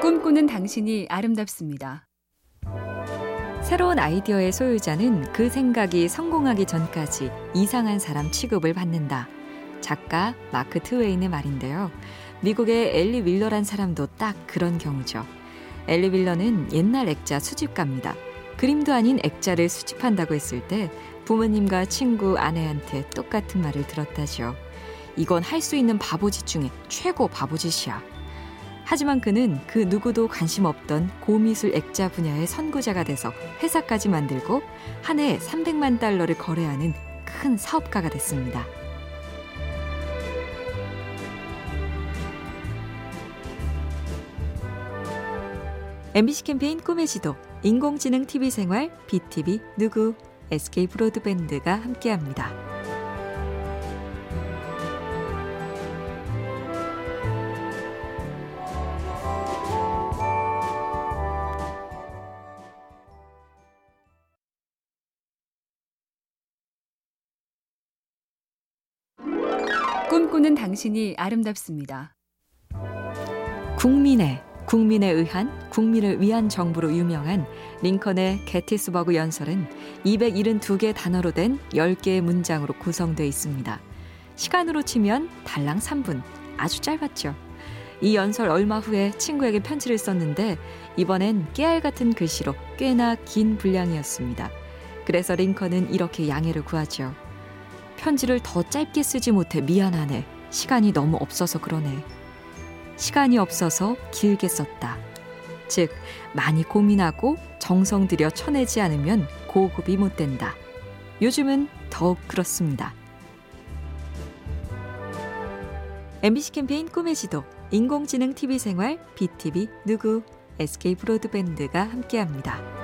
꿈꾸는 당신이 아름답습니다. 새로운 아이디어의 소유자는 그 생각이 성공하기 전까지 이상한 사람 취급을 받는다. 작가 마크 트웨인의 말인데요. 미국의 엘리 윌러란 사람도 딱 그런 경우죠. 엘리 윌러는 옛날 액자 수집가입니다. 그림도 아닌 액자를 수집한다고 했을 때 부모님과 친구 아내한테 똑같은 말을 들었다죠. 이건 할 수 있는 바보짓 중에 최고 바보짓이야. 하지만 그는 그 누구도 관심 없던 고미술 액자 분야의 선구자가 돼서 회사까지 만들고 한 해에 300만 달러를 거래하는 큰 사업가가 됐습니다. MBC 캠페인 꿈의 지도, 인공지능 TV 생활, BTV 누구, SK 브로드밴드가 함께합니다. 꿈꾸는 당신이 아름답습니다. 국민의 국민에 의한 국민을 위한 정부로 유명한 링컨의 게티스버그 연설은 272개 단어로 된 10개의 문장으로 구성되어 있습니다. 시간으로 치면 달랑 3분. 아주 짧았죠. 이 연설 얼마 후에 친구에게 편지를 썼는데 이번엔 깨알 같은 글씨로 꽤나 긴 분량이었습니다. 그래서 링컨은 이렇게 양해를 구하죠. 편지를 더 짧게 쓰지 못해 미안하네. 시간이 너무 없어서 그러네. 시간이 없어서 길게 썼다. 즉, 많이 고민하고 정성 들여 쳐내지 않으면 고급이 못 된다. 요즘은 더욱 그렇습니다. MBC 캠페인 꿈의 지도, 인공지능 TV 생활, BTV 누구, SK 브로드밴드가 함께합니다.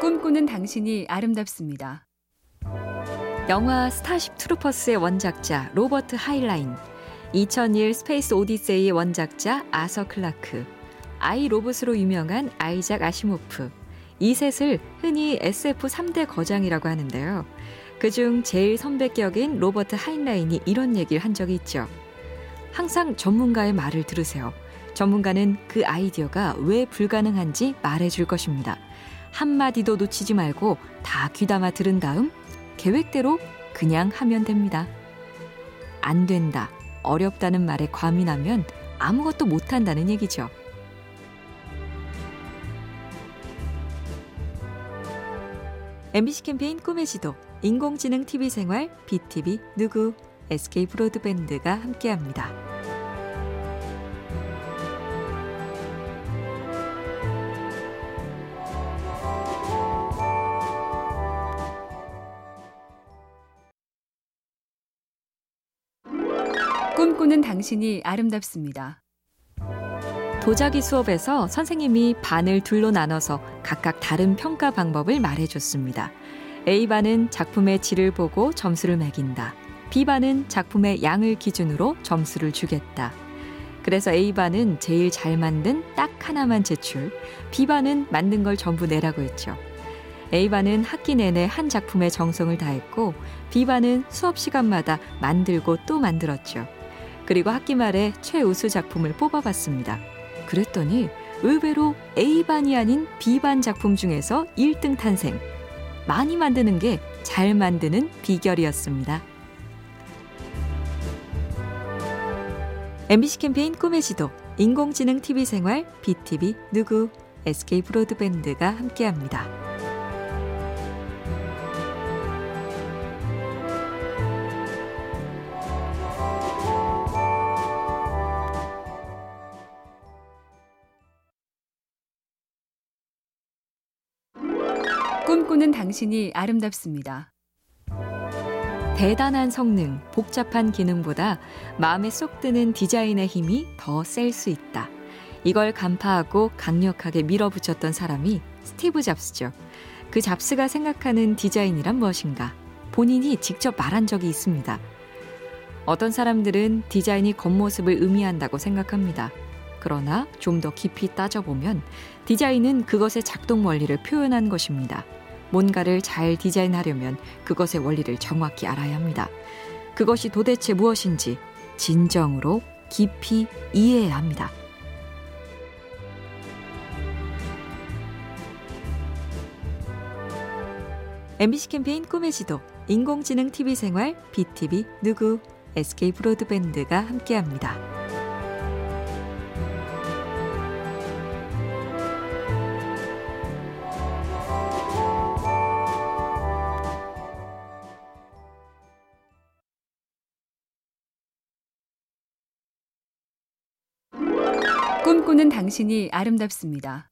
꿈꾸는 당신이 아름답습니다. 영화 스타쉽 트루퍼스의 원작자 로버트 하인라인, 2001 스페이스 오디세이의 원작자 아서 클라크, 아이 로봇으로 유명한 아이작 아시모프, 이 셋을 흔히 SF 3대 거장이라고 하는데요. 그중 제일 선배격인 로버트 하인라인이 이런 얘기를 한 적이 있죠. 항상 전문가의 말을 들으세요. 전문가는 그 아이디어가 왜 불가능한지 말해줄 것입니다. 한마디도 놓치지 말고 다 귀담아 들은 다음 계획대로 그냥 하면 됩니다. 안 된다, 어렵다는 말에 과민하면 아무것도 못한다는 얘기죠. MBC 캠페인 꿈의 지도, 인공지능 TV 생활, BTV 누구, SK 브로드밴드가 함께합니다. 꿈꾸는 당신이 아름답습니다. 도자기 수업에서 선생님이 반을 둘로 나눠서 각각 다른 평가 방법을 말해줬습니다. A반은 작품의 질을 보고 점수를 매긴다. B반은 작품의 양을 기준으로 점수를 주겠다. 그래서 A반은 제일 잘 만든 딱 하나만 제출, B반은 만든 걸 전부 내라고 했죠. A반은 학기 내내 한 작품에 정성을 다했고, B반은 수업 시간마다 만들고 또 만들었죠. 그리고 학기 말에 최우수 작품을 뽑아봤습니다. 그랬더니 의외로 A반이 아닌 B반 작품 중에서 1등 탄생. 많이 만드는 게 잘 만드는 비결이었습니다. MBC 캠페인 꿈의 지도, 인공지능 TV 생활, BTV 누구, SK 브로드밴드가 함께합니다. 꿈꾸는 당신이 아름답습니다. 대단한 성능, 복잡한 기능보다 마음에 쏙 드는 디자인의 힘이 더 셀 수 있다. 이걸 간파하고 강력하게 밀어붙였던 사람이 스티브 잡스죠. 그 잡스가 생각하는 디자인이란 무엇인가? 본인이 직접 말한 적이 있습니다. 어떤 사람들은 디자인이 겉모습을 의미한다고 생각합니다. 그러나 좀 더 깊이 따져보면 디자인은 그것의 작동 원리를 표현한 것입니다. 뭔가를 잘 디자인하려면 그것의 원리를 정확히 알아야 합니다. 그것이 도대체 무엇인지 진정으로 깊이 이해해야 합니다. MBC 캠페인 꿈의 지도, 인공지능 TV 생활, BTV 누구, SK 브로드밴드가 함께합니다. 꿈꾸는 당신이 아름답습니다.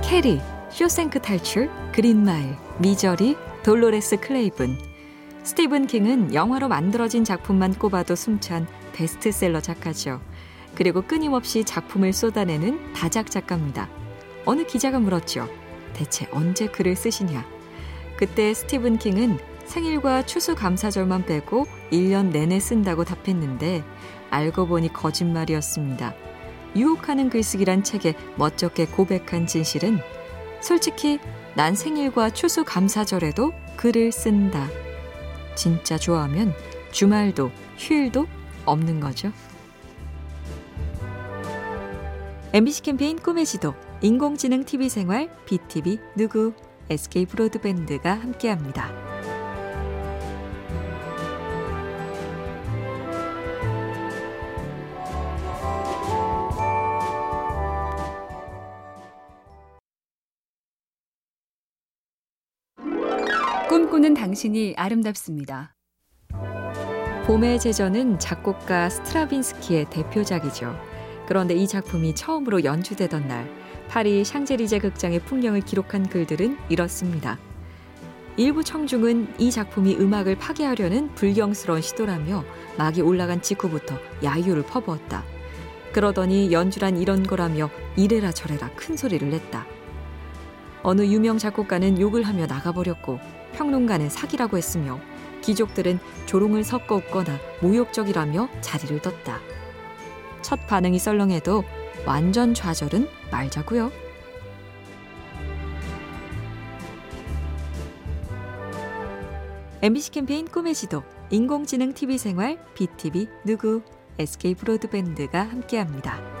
캐리, 쇼생크 탈출, 그린마일, 미저리, 돌로레스 클레이본. 스티븐 킹은 영화로 만들어진 작품만 꼽아도 숨찬 베스트셀러 작가죠. 그리고 끊임없이 작품을 쏟아내는 다작 작가입니다. 어느 기자가 물었죠. 대체 언제 글을 쓰시냐? 그때 스티븐 킹은 생일과 추수감사절만 빼고 1년 내내 쓴다고 답했는데 알고 보니 거짓말이었습니다. 유혹하는 글쓰기란 책에 멋쩍게 고백한 진실은 솔직히 난 생일과 추수 감사절에도 글을 쓴다. 진짜 좋아하면 주말도 휴일도 없는 거죠. MBC 캠페인 꿈의 지도, 인공지능 TV 생활, BTV 누구, SK 브로드밴드가 함께합니다. 꿈꾸는 당신이 아름답습니다. 봄의 제전은 작곡가 스트라빈스키의 대표작이죠. 그런데 이 작품이 처음으로 연주되던 날, 파리 샹제리제 극장의 풍경을 기록한 글들은 이렇습니다. 일부 청중은 이 작품이 음악을 파괴하려는 불경스러운 시도라며 막이 올라간 직후부터 야유를 퍼부었다. 그러더니 연주란 이런 거라며 이래라 저래라 큰 소리를 냈다. 어느 유명 작곡가는 욕을 하며 나가버렸고 평론가는 사기라고 했으며 귀족들은 조롱을 섞어 웃거나 모욕적이라며 자리를 떴다. 첫 반응이 썰렁해도 완전 좌절은 말자고요. MBC 캠페인 꿈의 지도, 인공지능 TV 생활, BTV 누구, SK 브로드밴드가 함께합니다.